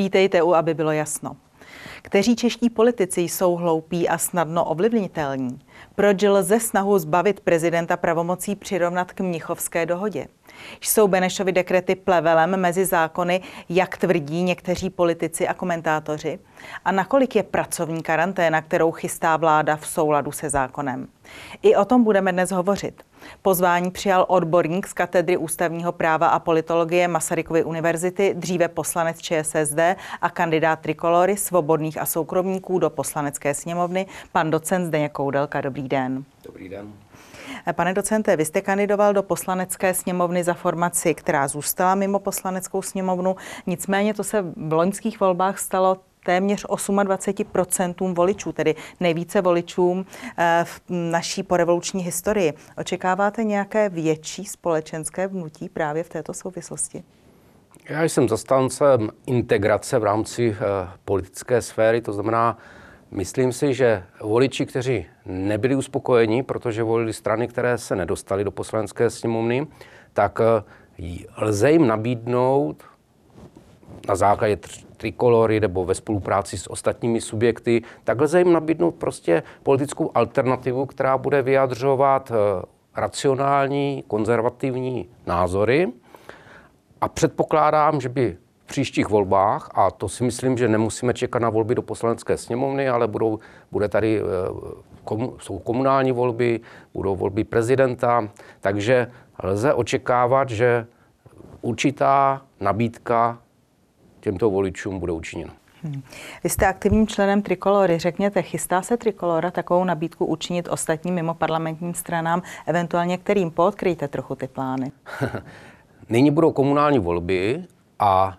Vítejte u, aby bylo jasno. Kteří čeští politici jsou hloupí a snadno ovlivnitelní? Proč lze snahu zbavit prezidenta pravomocí přirovnat k Mnichovské dohodě? Jsou Benešovy dekrety plevelem mezi zákony, jak tvrdí někteří politici a komentátoři? A nakolik je pracovní karanténa, kterou chystá vláda v souladu se zákonem? I o tom budeme dnes hovořit. Pozvání přijal odborník z katedry ústavního práva a politologie Masarykovy univerzity, dříve poslanec ČSSD a kandidát trikolory svobodných a soukromníků do poslanecké sněmovny, pan docent Zdeněk Koudelka. Dobrý den. Dobrý den. Pane docente, vy jste kandidoval do poslanecké sněmovny za formaci, která zůstala mimo poslaneckou sněmovnu. Nicméně to se v loňských volbách stalo téměř 28% voličů, tedy nejvíce voličům eh, v naší porevoluční historii. Očekáváte nějaké větší společenské vnutí právě v této souvislosti? Já jsem zastáncem integrace v rámci uh, politické sféry, to znamená, myslím si, že voliči, kteří nebyli uspokojeni, protože volili strany, které se nedostaly do poslanecké sněmovny, tak uh, lze jim nabídnout na základě trikolory nebo ve spolupráci s ostatními subjekty, tak lze jim nabídnout prostě politickou alternativu, která bude vyjadřovat eh, racionální, konzervativní názory. A předpokládám, že by v příštích volbách, a to si myslím, že nemusíme čekat na volby do poslanecké sněmovny, ale budou, bude tady, eh, jsou komunální volby, budou volby prezidenta, takže lze očekávat, že určitá nabídka těmto voličům bude učiněno. Hmm. Vy jste aktivním členem Trikolory. Řekněte, chystá se Trikolora takovou nabídku učinit ostatním mimo parlamentním stranám, eventuálně kterým podkryjte trochu ty plány? Nyní budou komunální volby a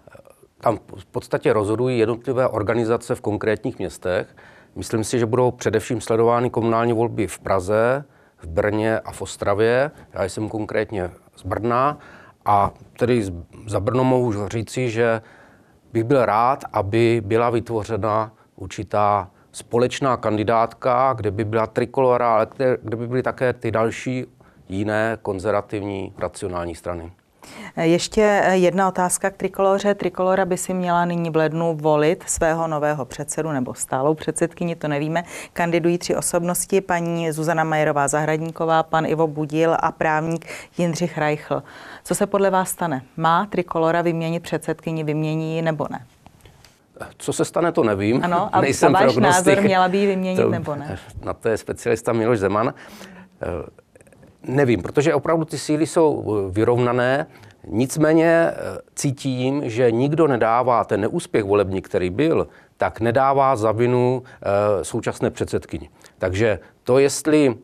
tam v podstatě rozhodují jednotlivé organizace v konkrétních městech. Myslím si, že budou především sledovány komunální volby v Praze, v Brně a v Ostravě. Já jsem konkrétně z Brna a tedy za Brno mohu říci, že bych byl rád, aby byla vytvořena určitá společná kandidátka, kde by byla trikolora, ale kde, kde by byly také ty další jiné konzervativní racionální strany. Ještě jedna otázka k trikoloře. Trikolora by si měla nyní v lednu volit svého nového předsedu nebo stálou předsedkyni, to nevíme. Kandidují tři osobnosti, paní Zuzana Majerová Zahradníková, pan Ivo Budil a právník Jindřich Reichl. Co se podle vás stane? Má trikolora vyměnit předsedkyni, vymění ji nebo ne? Co se stane, to nevím. Ano, ale Nejsem váš prognostik. názor měla by ji vyměnit to, nebo ne? Na to je specialista Miloš Zeman. Eh, nevím, protože opravdu ty síly jsou eh, vyrovnané. Nicméně eh, cítím, že nikdo nedává ten neúspěch volební, který byl, tak nedává za vinu současné předsedkyni. Takže to, jestli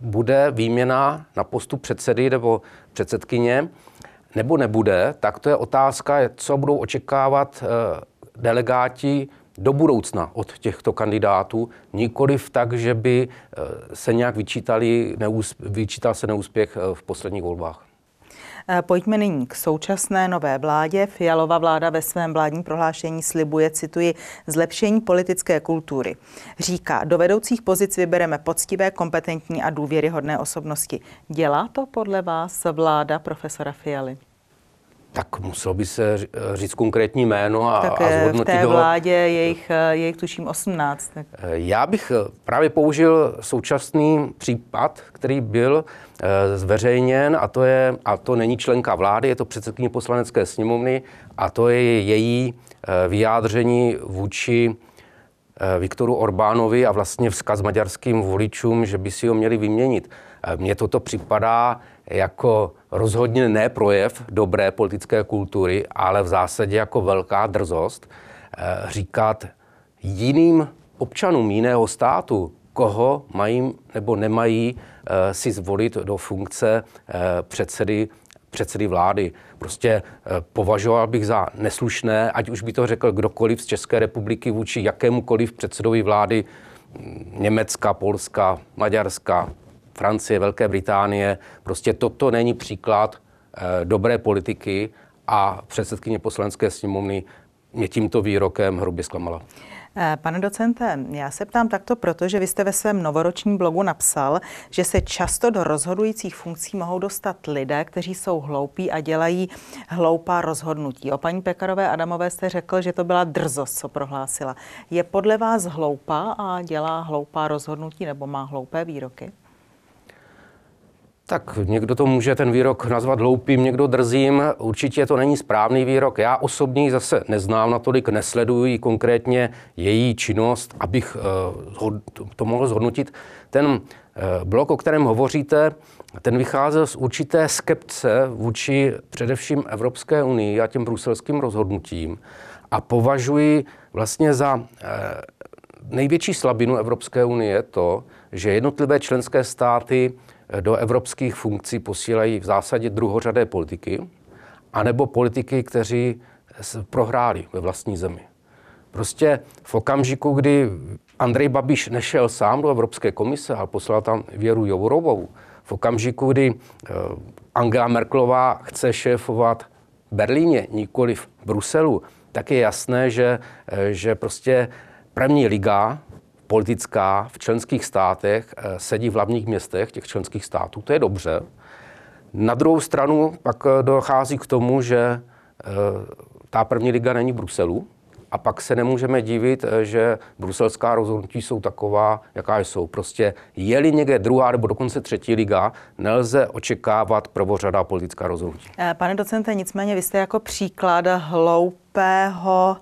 bude výměna na postu předsedy nebo předsedkyně, nebo nebude, tak to je otázka, co budou očekávat delegáti do budoucna od těchto kandidátů, nikoliv tak, že by eh, se nějak vyčítali, vyčítal se neúspěch eh, v posledních volbách. Eh, pojďme nyní k současné nové vládě. Fialová vláda ve svém vládním prohlášení slibuje, cituji, zlepšení politické kultury. Říká, do vedoucích pozic vybereme poctivé, kompetentní a důvěryhodné osobnosti. Dělá to podle vás vláda profesora Fialy? Tak muselo by se říct konkrétní jméno a, tak a eh, zhodnotit v té vládě jejich, eh, jejich tuším 18. Tak. Eh, já bych právě použil současný případ, který byl zveřejněn a to, je, a to není členka vlády, je to předsedkyně poslanecké sněmovny a to je její vyjádření vůči Viktoru Orbánovi a vlastně vzkaz maďarským voličům, že by si ho měli vyměnit. Mně toto připadá jako rozhodně ne projev dobré politické kultury, ale v zásadě jako velká drzost eh, říkat jiným občanům jiného státu, koho mají nebo nemají eh, si zvolit do funkce eh, předsedy předsedy vlády. Prostě považoval bych za neslušné, ať už by to řekl kdokoliv z České republiky vůči jakémukoliv předsedovi vlády Německa, Polska, Maďarska, Francie, Velké Británie. Prostě toto není příklad eh, dobré politiky a předsedkyně poslanecké sněmovny mě tímto výrokem hrubě zklamala. Eh, pane docente, já se ptám takto proto, že vy jste ve svém novoročním blogu napsal, že se často do rozhodujících funkcí mohou dostat lidé, kteří jsou hloupí a dělají hloupá rozhodnutí. O paní Pekarové Adamové jste řekl, že to byla drzost, co prohlásila. Je podle vás hloupá a dělá hloupá rozhodnutí nebo má hloupé výroky? Tak někdo to může ten výrok nazvat hloupým, někdo drzím. Určitě to není správný výrok. Já osobně ji zase neznám natolik, nesleduji konkrétně její činnost, abych eh, to mohl zhodnotit. Ten eh, blok, o kterém hovoříte, ten vycházel z určité skepce vůči především Evropské unii a těm bruselským rozhodnutím a považuji vlastně za eh, největší slabinu Evropské unie to, že jednotlivé členské státy do evropských funkcí posílají v zásadě druhořadé politiky, anebo politiky, kteří prohráli ve vlastní zemi. Prostě v okamžiku, kdy Andrej Babiš nešel sám do Evropské komise, ale poslal tam Věru Jourovou, v okamžiku, kdy eh, Angela Merklová chce šéfovat Berlíně, nikoli v Bruselu, tak je jasné, že, eh, že prostě první liga politická v členských státech eh, sedí v hlavních městech těch členských států. To je dobře. Na druhou stranu pak eh, dochází k tomu, že eh, ta první liga není v Bruselu, a pak se nemůžeme divit, že bruselská rozhodnutí jsou taková, jaká jsou. Prostě je-li někde druhá nebo dokonce třetí liga, nelze očekávat prvořadá politická rozhodnutí. Pane docente, nicméně vy jste jako příklad hloupého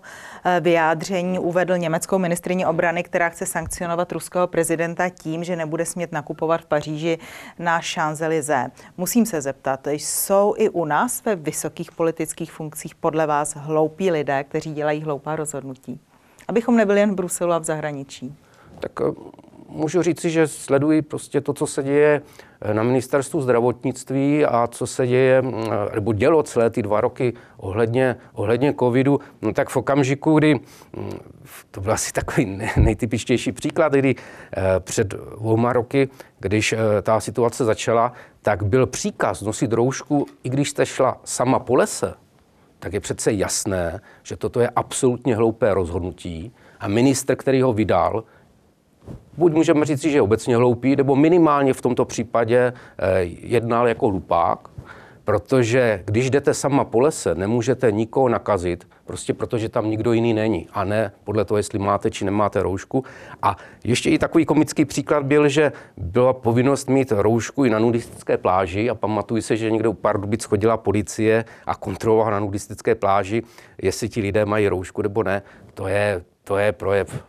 Eh, vyjádření uvedl německou ministrině obrany, která chce sankcionovat ruského prezidenta tím, že nebude smět nakupovat v Paříži na Champs-Élysées. Musím se zeptat, jsou i u nás ve vysokých politických funkcích podle vás hloupí lidé, kteří dělají hloupá rozhodnutí? Abychom nebyli jen v Bruselu a v zahraničí. Tak eh, můžu říci, že sleduji prostě to, co se děje eh, na ministerstvu zdravotnictví a co se děje, mm, eh, nebo dělo celé ty dva roky ohledně, ohledně covidu, no tak v okamžiku, kdy, mm, to byl asi takový nejtypičtější příklad, kdy eh, před dvouma roky, když ta situace začala, tak byl příkaz nosit roušku, i když jste šla sama po lese, tak je přece jasné, že toto je absolutně hloupé rozhodnutí a minister, který ho vydal, buď můžeme říct, že je obecně hloupý, nebo minimálně v tomto případě eh, jednal jako hlupák, protože když jdete sama po lese, nemůžete nikoho nakazit, prostě protože tam nikdo jiný není. A ne podle toho, jestli máte či nemáte roušku. A ještě i takový komický příklad byl, že byla povinnost mít roušku i na nudistické pláži a pamatuju se, že někde u Pardubic chodila policie a kontrolovala na nudistické pláži, jestli ti lidé mají roušku nebo ne. To je, to je projev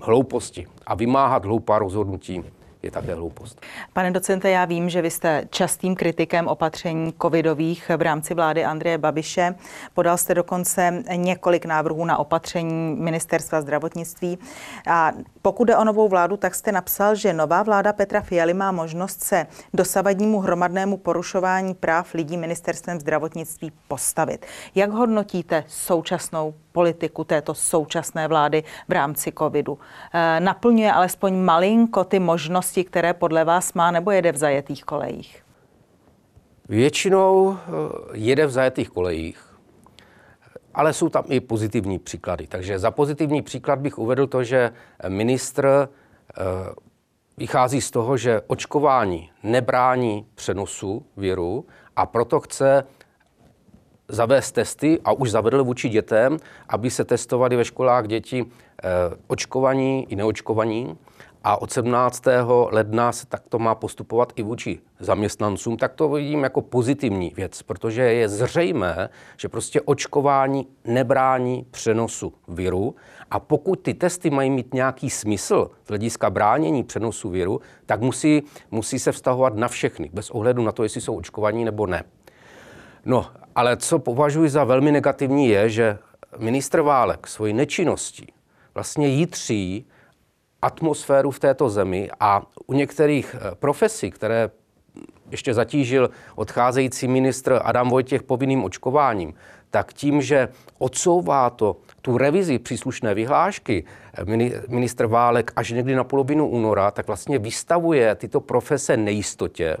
hlouposti a vymáhat hloupá rozhodnutí je také hloupost. Pane docente, já vím, že vy jste častým kritikem opatření covidových v rámci vlády Andreje Babiše. Podal jste dokonce několik návrhů na opatření ministerstva zdravotnictví. A pokud jde o novou vládu, tak jste napsal, že nová vláda Petra Fialy má možnost se dosavadnímu hromadnému porušování práv lidí ministerstvem zdravotnictví postavit. Jak hodnotíte současnou politiku této současné vlády v rámci covidu? E, naplňuje alespoň malinko ty možnosti, které podle vás má, nebo jede v zajetých kolejích? Většinou eh, jede v zajetých kolejích, ale jsou tam i pozitivní příklady. Takže za pozitivní příklad bych uvedl to, že ministr eh, vychází z toho, že očkování nebrání přenosu viru a proto chce zavést testy a už zavedl vůči dětem, aby se testovali ve školách děti eh, očkovaní i neočkovaní. A od 17. ledna se takto má postupovat i vůči zaměstnancům, tak to vidím jako pozitivní věc, protože je zřejmé, že prostě očkování nebrání přenosu viru a pokud ty testy mají mít nějaký smysl z hlediska bránění přenosu viru, tak musí, musí se vztahovat na všechny, bez ohledu na to, jestli jsou očkovaní nebo ne. No, ale co považuji za velmi negativní je, že ministr Válek svojí nečinností vlastně jitří atmosféru v této zemi a u některých eh, profesí, které ještě zatížil odcházející ministr Adam Vojtěch povinným očkováním, tak tím, že odsouvá to tu revizi příslušné vyhlášky eh, ministr Válek až někdy na polovinu února, tak vlastně vystavuje tyto profese nejistotě,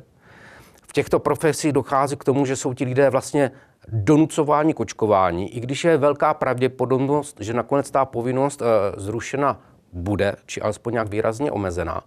v těchto profesích dochází k tomu, že jsou ti lidé vlastně donucování k očkování, i když je velká pravděpodobnost, že nakonec ta povinnost eh, zrušena bude, či alespoň nějak výrazně omezená.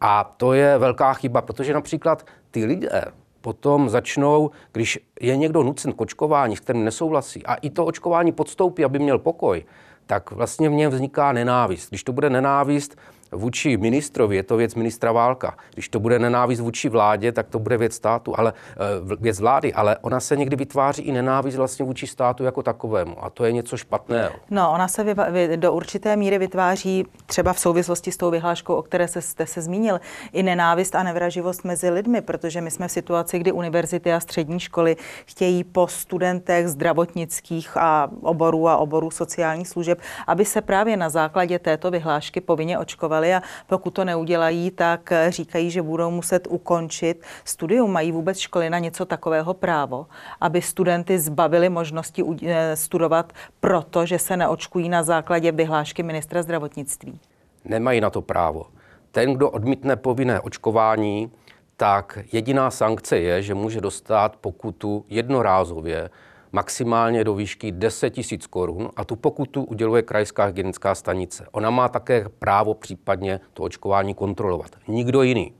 A to je velká chyba, protože například ty lidé potom začnou, když je někdo nucen k očkování, s kterým nesouhlasí, a i to očkování podstoupí, aby měl pokoj, tak vlastně v něm vzniká nenávist. Když to bude nenávist vůči ministrovi, je to věc ministra Válka. Když to bude nenávist vůči vládě, tak to bude věc státu, ale eh, věc vlády, ale ona se někdy vytváří i nenávist vlastně vůči státu jako takovému a to je něco špatného. No, ona se vy, do určité míry vytváří třeba v souvislosti s tou vyhláškou, o které se, jste se zmínil, i nenávist a nevraživost mezi lidmi, protože my jsme v situaci, kdy univerzity a střední školy chtějí po studentech zdravotnických a oborů a oborů sociálních služeb, aby se právě na základě této vyhlášky povinně očkovali udělali a pokud to neudělají, tak říkají, že budou muset ukončit studium. Mají vůbec školy na něco takového právo, aby studenty zbavili možnosti eh, studovat proto, že se neočkují na základě vyhlášky ministra zdravotnictví? Nemají na to právo. Ten, kdo odmítne povinné očkování, tak jediná sankce je, že může dostat pokutu jednorázově maximálně do výšky 10 000 korun a tu pokutu uděluje krajská hygienická stanice. Ona má také právo případně to očkování kontrolovat. Nikdo jiný.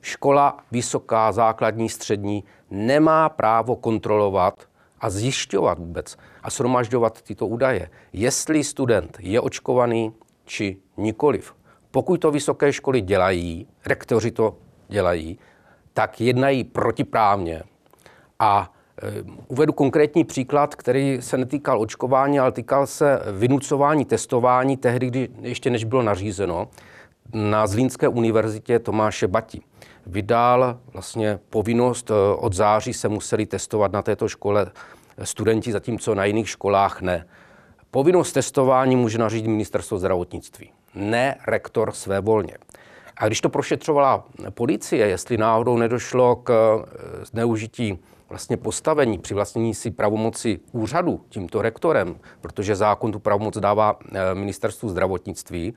Škola, vysoká, základní, střední nemá právo kontrolovat a zjišťovat vůbec a shromažďovat tyto údaje, jestli student je očkovaný či nikoliv. Pokud to vysoké školy dělají, rektoři to dělají, tak jednají protiprávně a uvedu konkrétní příklad, který se netýkal očkování, ale týkal se vynucování testování tehdy, kdy ještě než bylo nařízeno. Na Zlínské univerzitě Tomáše Bati vydal vlastně povinnost, eh, od září se museli testovat na této škole studenti, zatímco na jiných školách ne. Povinnost testování může nařídit ministerstvo zdravotnictví, ne rektor své volně. A když to prošetřovala policie, jestli náhodou nedošlo k eh, zneužití vlastně postavení, při vlastnění si pravomoci úřadu tímto rektorem, protože zákon tu pravomoc dává eh, ministerstvu zdravotnictví,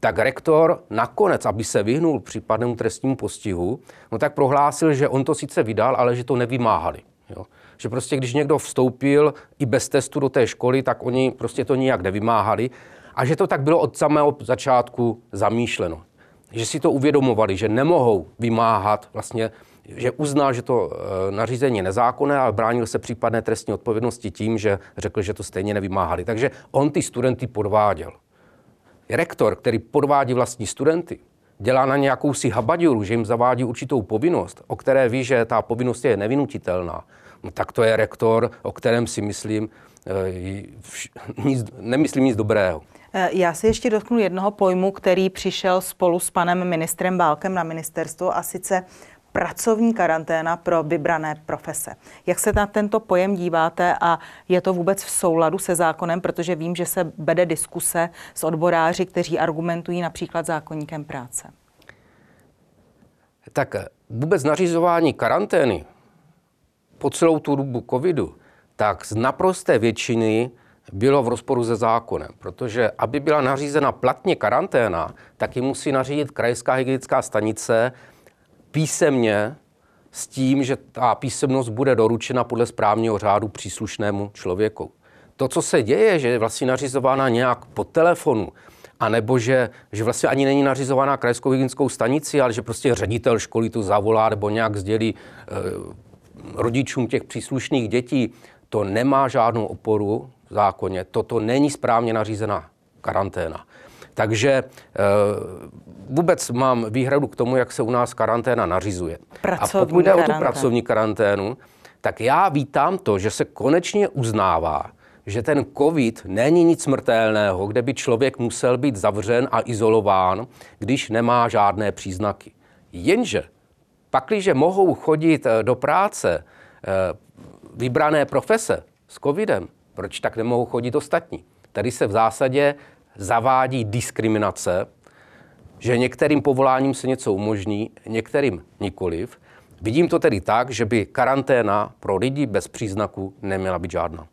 tak rektor nakonec, aby se vyhnul případnému trestnímu postihu, no tak prohlásil, že on to sice vydal, ale že to nevymáhali. Jo. Že prostě když někdo vstoupil i bez testu do té školy, tak oni prostě to nijak nevymáhali a že to tak bylo od samého začátku zamýšleno. Že si to uvědomovali, že nemohou vymáhat vlastně že uznal, že to eh, nařízení je nezákonné, ale bránil se případné trestní odpovědnosti tím, že řekl, že to stejně nevymáhali. Takže on ty studenty podváděl. Rektor, který podvádí vlastní studenty, dělá na nějakou si habaduru, že jim zavádí určitou povinnost, o které ví, že ta povinnost je nevinutitelná, no tak to je rektor, o kterém si myslím, eh, nic, nemyslím nic dobrého. Eh, já si ještě dotknu jednoho pojmu, který přišel spolu s panem ministrem Bálkem na ministerstvo a sice pracovní karanténa pro vybrané profese. Jak se na tento pojem díváte a je to vůbec v souladu se zákonem, protože vím, že se vede diskuse s odboráři, kteří argumentují například zákonníkem práce. Tak vůbec nařizování karantény po celou tu dobu covidu, tak z naprosté většiny bylo v rozporu se zákonem, protože aby byla nařízena platně karanténa, tak ji musí nařídit krajská hygienická stanice písemně s tím, že ta písemnost bude doručena podle správního řádu příslušnému člověku. To, co se děje, že je vlastně nařizována nějak po telefonu, a nebo že, že vlastně ani není nařizovaná krajskou hygienickou stanici, ale že prostě ředitel školy tu zavolá nebo nějak sdělí e, rodičům těch příslušných dětí, to nemá žádnou oporu v zákoně. Toto není správně nařízená karanténa. Takže e, vůbec mám výhradu k tomu, jak se u nás karanténa nařizuje. Pracovní a pokud jde o tu pracovní karanténu, tak já vítám to, že se konečně uznává, že ten COVID není nic smrtelného, kde by člověk musel být zavřen a izolován, když nemá žádné příznaky. Jenže pakliže mohou chodit eh, do práce eh, vybrané profese s covidem, proč tak nemohou chodit ostatní? Tady se v zásadě zavádí diskriminace že některým povoláním se něco umožní, některým nikoliv. Vidím to tedy tak, že by karanténa pro lidi bez příznaku neměla být žádná.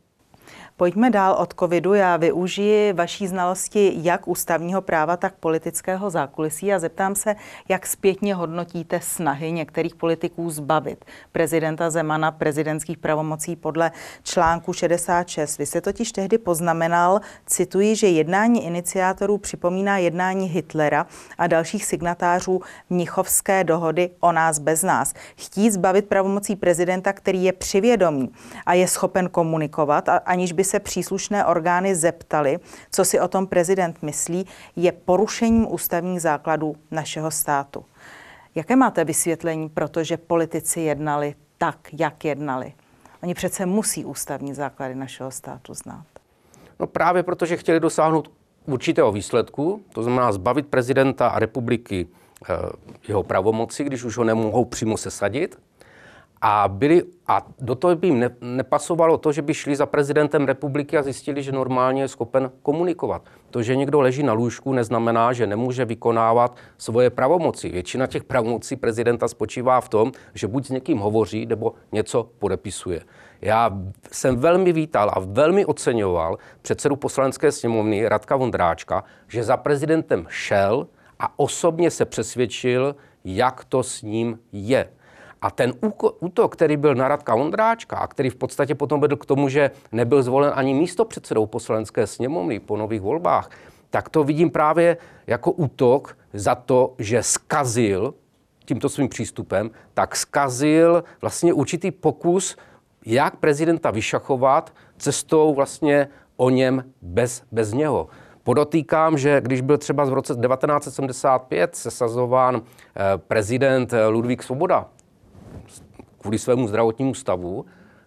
Pojďme dál od covidu. Já využiji vaší znalosti jak ústavního práva, tak politického zákulisí a zeptám se, jak zpětně hodnotíte snahy některých politiků zbavit prezidenta Zemana prezidentských pravomocí podle článku 66. Vy se totiž tehdy poznamenal, cituji, že jednání iniciátorů připomíná jednání Hitlera a dalších signatářů Mnichovské dohody o nás bez nás. Chtít zbavit pravomocí prezidenta, který je přivědomý a je schopen komunikovat, aniž by se příslušné orgány zeptali, co si o tom prezident myslí, je porušením ústavních základů našeho státu. Jaké máte vysvětlení, protože politici jednali tak, jak jednali? Oni přece musí ústavní základy našeho státu znát. No právě protože chtěli dosáhnout určitého výsledku, to znamená zbavit prezidenta a republiky eh, jeho pravomoci, když už ho nemohou přímo sesadit, a, byli, a do toho by jim ne, nepasovalo to, že by šli za prezidentem republiky a zjistili, že normálně je schopen komunikovat. To, že někdo leží na lůžku, neznamená, že nemůže vykonávat svoje pravomoci. Většina těch pravomocí prezidenta spočívá v tom, že buď s někým hovoří, nebo něco podepisuje. Já jsem velmi vítal a velmi oceňoval předsedu poslanecké sněmovny Radka Vondráčka, že za prezidentem šel a osobně se přesvědčil, jak to s ním je. A ten útok, který byl na Radka Ondráčka a který v podstatě potom vedl k tomu, že nebyl zvolen ani místo předsedou poslanecké sněmovny po nových volbách, tak to vidím právě jako útok za to, že skazil tímto svým přístupem, tak skazil vlastně určitý pokus, jak prezidenta vyšachovat cestou vlastně o něm bez, bez něho. Podotýkám, že když byl třeba v roce 1975 sesazován eh, prezident Ludvík Svoboda, kvůli svému zdravotnímu stavu,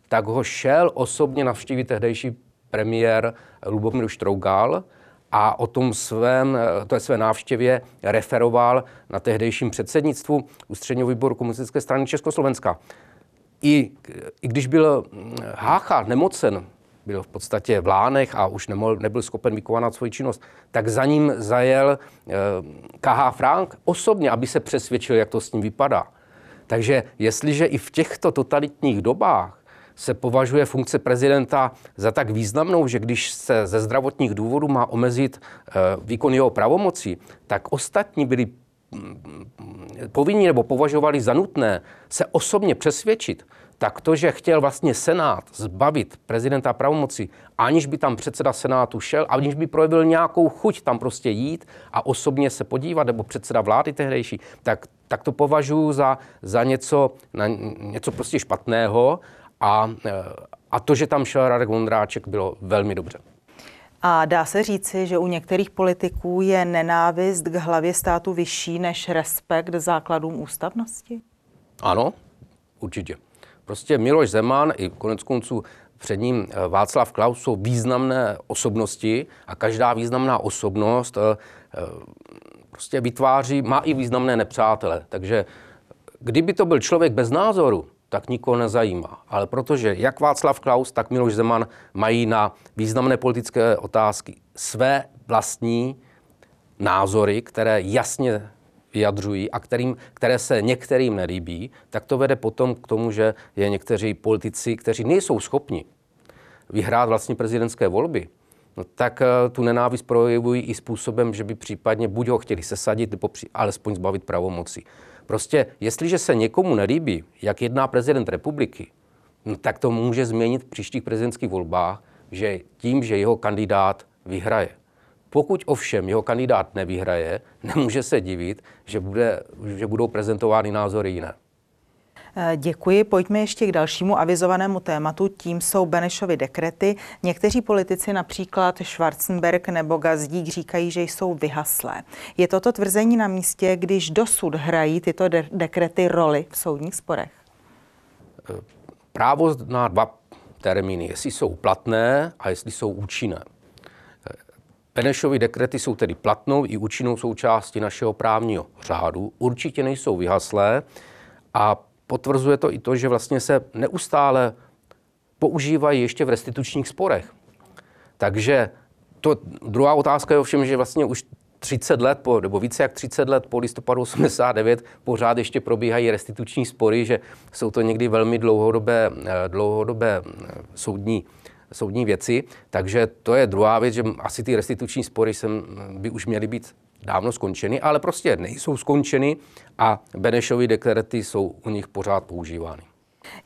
tak ho šel osobně navštívit tehdejší premiér Lubomír Štrougal a o tom svém, to své návštěvě referoval na tehdejším předsednictvu Ústředního výboru komunistické strany Československa. I, I když byl Hácha nemocen, byl v podstatě v Lánech a už nemohl, nebyl schopen vykonávat svoji činnost, tak za ním zajel eh, KH Frank osobně, aby se přesvědčil, jak to s ním vypadá. Takže jestliže i v těchto totalitních dobách se považuje funkce prezidenta za tak významnou, že když se ze zdravotních důvodů má omezit eh, výkon jeho pravomocí, tak ostatní byli mm, povinni nebo považovali za nutné se osobně přesvědčit, tak to, že chtěl vlastně Senát zbavit prezidenta pravomoci, aniž by tam předseda Senátu šel, aniž by projevil nějakou chuť tam prostě jít a osobně se podívat, nebo předseda vlády tehdejší, tak, tak to považuji za, za něco, na, něco prostě špatného a, a to, že tam šel Radek Vondráček, bylo velmi dobře. A dá se říci, že u některých politiků je nenávist k hlavě státu vyšší než respekt základům ústavnosti? Ano, určitě. Prostě Miloš Zeman i konec konců před ním eh, Václav Klaus jsou významné osobnosti a každá významná osobnost eh, eh, prostě vytváří, má i významné nepřátele. Takže kdyby to byl člověk bez názoru, tak nikoho nezajímá. Ale protože jak Václav Klaus, tak Miloš Zeman mají na významné politické otázky své vlastní názory, které jasně vyjadřují a kterým, které se některým nelíbí, tak to vede potom k tomu, že je někteří politici, kteří nejsou schopni vyhrát vlastní prezidentské volby, tak eh, tu nenávist projevují i způsobem, že by případně buď ho chtěli sesadit, nebo alespoň zbavit pravomoci. Prostě, jestliže se někomu nelíbí, jak jedná prezident republiky, no tak to může změnit v příštích prezidentských volbách, že tím, že jeho kandidát vyhraje. Pokud ovšem jeho kandidát nevyhraje, nemůže se divit, že, bude, že budou prezentovány názory jiné. Eh, děkuji. Pojďme ještě k dalšímu avizovanému tématu. Tím jsou Benešovy dekrety. Někteří politici, například Schwarzenberg nebo Gazdík, říkají, že jsou vyhaslé. Je toto tvrzení na místě, když dosud hrají tyto de- dekrety roli v soudních sporech? Eh, právo na dva termíny, jestli jsou platné a jestli jsou účinné. Benešovy dekrety jsou tedy platnou i účinnou součástí našeho právního řádu, určitě nejsou vyhaslé a potvrzuje to i to, že vlastně se neustále používají ještě v restitučních sporech. Takže to druhá otázka je ovšem, že vlastně už 30 let, po, nebo více jak 30 let po listopadu 89 pořád ještě probíhají restituční spory, že jsou to někdy velmi dlouhodobé, eh, dlouhodobé eh, soudní soudní věci. Takže to je druhá věc, že asi ty restituční spory sem by už měly být dávno skončeny, ale prostě nejsou skončeny a Benešovy dekrety jsou u nich pořád používány.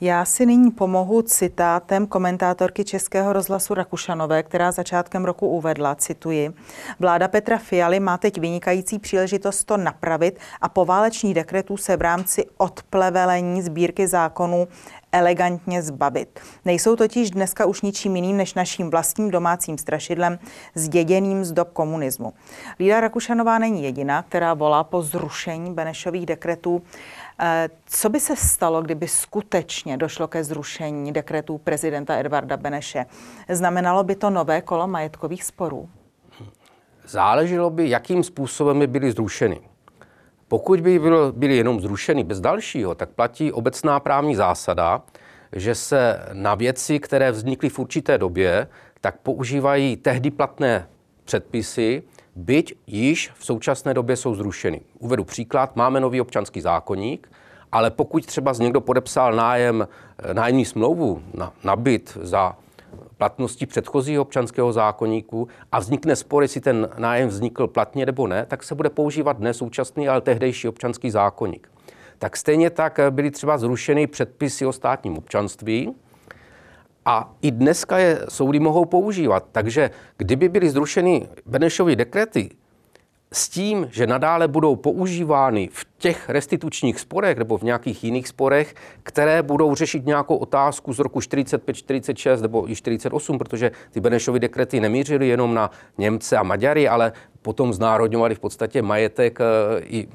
Já si nyní pomohu citátem komentátorky Českého rozhlasu Rakušanové, která začátkem roku uvedla, cituji, vláda Petra Fialy má teď vynikající příležitost to napravit a poválečných dekretů se v rámci odplevelení sbírky zákonů elegantně zbavit. Nejsou totiž dneska už ničím jiným než naším vlastním domácím strašidlem zděděným z dob komunismu. Lída Rakušanová není jediná, která volá po zrušení Benešových dekretů. Eh, co by se stalo, kdyby skutečně došlo ke zrušení dekretů prezidenta Edvarda Beneše? Znamenalo by to nové kolo majetkových sporů? Záleželo by, jakým způsobem by byly zrušeny. Pokud by byly jenom zrušeny bez dalšího, tak platí obecná právní zásada, že se na věci, které vznikly v určité době, tak používají tehdy platné předpisy, byť již v současné době jsou zrušeny. Uvedu příklad, máme nový občanský zákonník, ale pokud třeba někdo podepsal nájem, eh, nájemní smlouvu na, na byt za platnosti předchozího občanského zákonníku a vznikne spor, jestli ten nájem vznikl platně nebo ne, tak se bude používat ne současný, ale tehdejší občanský zákonník. Tak stejně tak byly třeba zrušeny předpisy o státním občanství, a i dneska je soudy mohou používat. Takže kdyby byly zrušeny Benešovy dekrety s tím, že nadále budou používány v těch restitučních sporech nebo v nějakých jiných sporech, které budou řešit nějakou otázku z roku 45, 46 nebo i 48, protože ty Benešovy dekrety nemířily jenom na Němce a Maďary, ale potom znárodňovali v podstatě majetek eh, i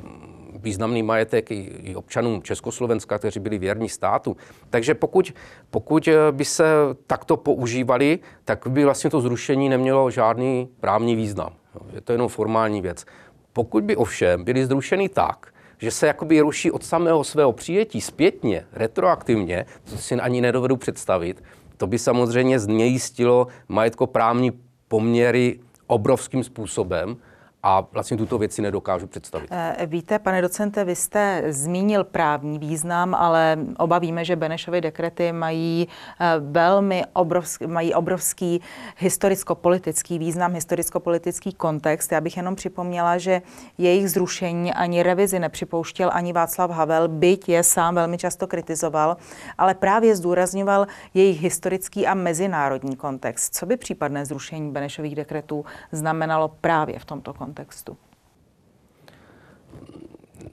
významný majetek i, občanům Československa, kteří byli věrní státu. Takže pokud, pokud eh, by se takto používali, tak by vlastně to zrušení nemělo žádný právní význam. Je to jenom formální věc. Pokud by ovšem byly zrušeny tak, že se jakoby ruší od samého svého přijetí zpětně, retroaktivně, to si ani nedovedu představit, to by samozřejmě znejistilo majetkoprávní poměry obrovským způsobem a vlastně tuto věci nedokážu představit. Eh, víte, pane docente, vy jste zmínil právní význam, ale obavíme, že Benešovy dekrety mají eh, velmi obrovský, mají obrovský historicko-politický význam, historicko-politický kontext. Já bych jenom připomněla, že jejich zrušení ani revizi nepřipouštěl ani Václav Havel, byť je sám velmi často kritizoval, ale právě zdůrazňoval jejich historický a mezinárodní kontext. Co by případné zrušení Benešových dekretů znamenalo právě v tomto kontextu? Kontextu?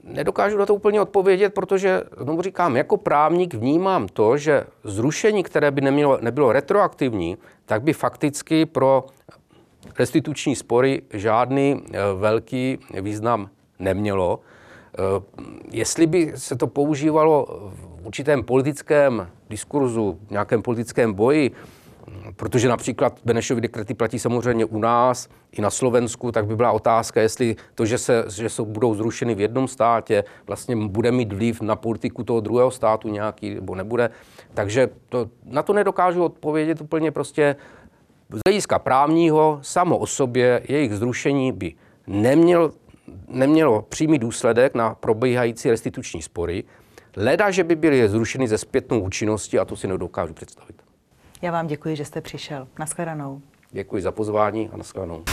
Nedokážu na to úplně odpovědět, protože, znovu říkám, jako právník vnímám to, že zrušení, které by nemělo, nebylo retroaktivní, tak by fakticky pro restituční spory žádný eh, velký význam nemělo. Eh, jestli by se to používalo v určitém politickém diskurzu, v nějakém politickém boji, protože například Benešovy dekrety platí samozřejmě u nás i na Slovensku, tak by byla otázka, jestli to, že, se, že jsou, budou zrušeny v jednom státě, vlastně bude mít vliv na politiku toho druhého státu nějaký, nebo nebude. Takže to, na to nedokážu odpovědět úplně prostě z hlediska právního, samo o sobě, jejich zrušení by neměl, nemělo přímý důsledek na probíhající restituční spory, leda, že by byly zrušeny ze zpětnou účinností a to si nedokážu představit. Já vám děkuji, že jste přišel. Naschledanou. Děkuji za pozvání a naschledanou.